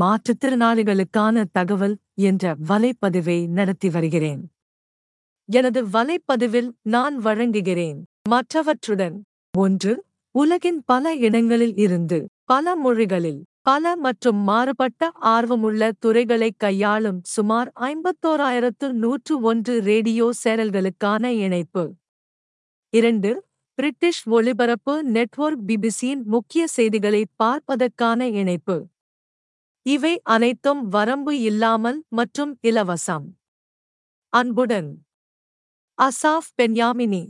மாற்றுத்திறனாளிகளுக்கான தகவல் என்ற வலைப்பதிவை நடத்தி வருகிறேன். எனது வலைப்பதிவில் நான் வழங்குகிறேன் மற்றவற்றுடன். ஒன்று உலகின் பல இடங்களில் இருந்து பல மொழிகளில் பல மற்றும் மாறுபட்ட ஆர்வமுள்ள துறைகளை கையாளும் சுமார் ஐம்பத்தோராயிரத்து நூற்று ஒன்று ரேடியோ சேனல்களுக்கான இணைப்பு. இரண்டு பிரிட்டிஷ் ஒலிபரப்பு நெட்வொர்க் பிபிசியின் முக்கிய செய்திகளை பார்ப்பதற்கான இணைப்பு. இவை அனைத்தும் வரம்பு இல்லாமல் மற்றும் இலவசம். அன்புடன். Asaf Benyamini.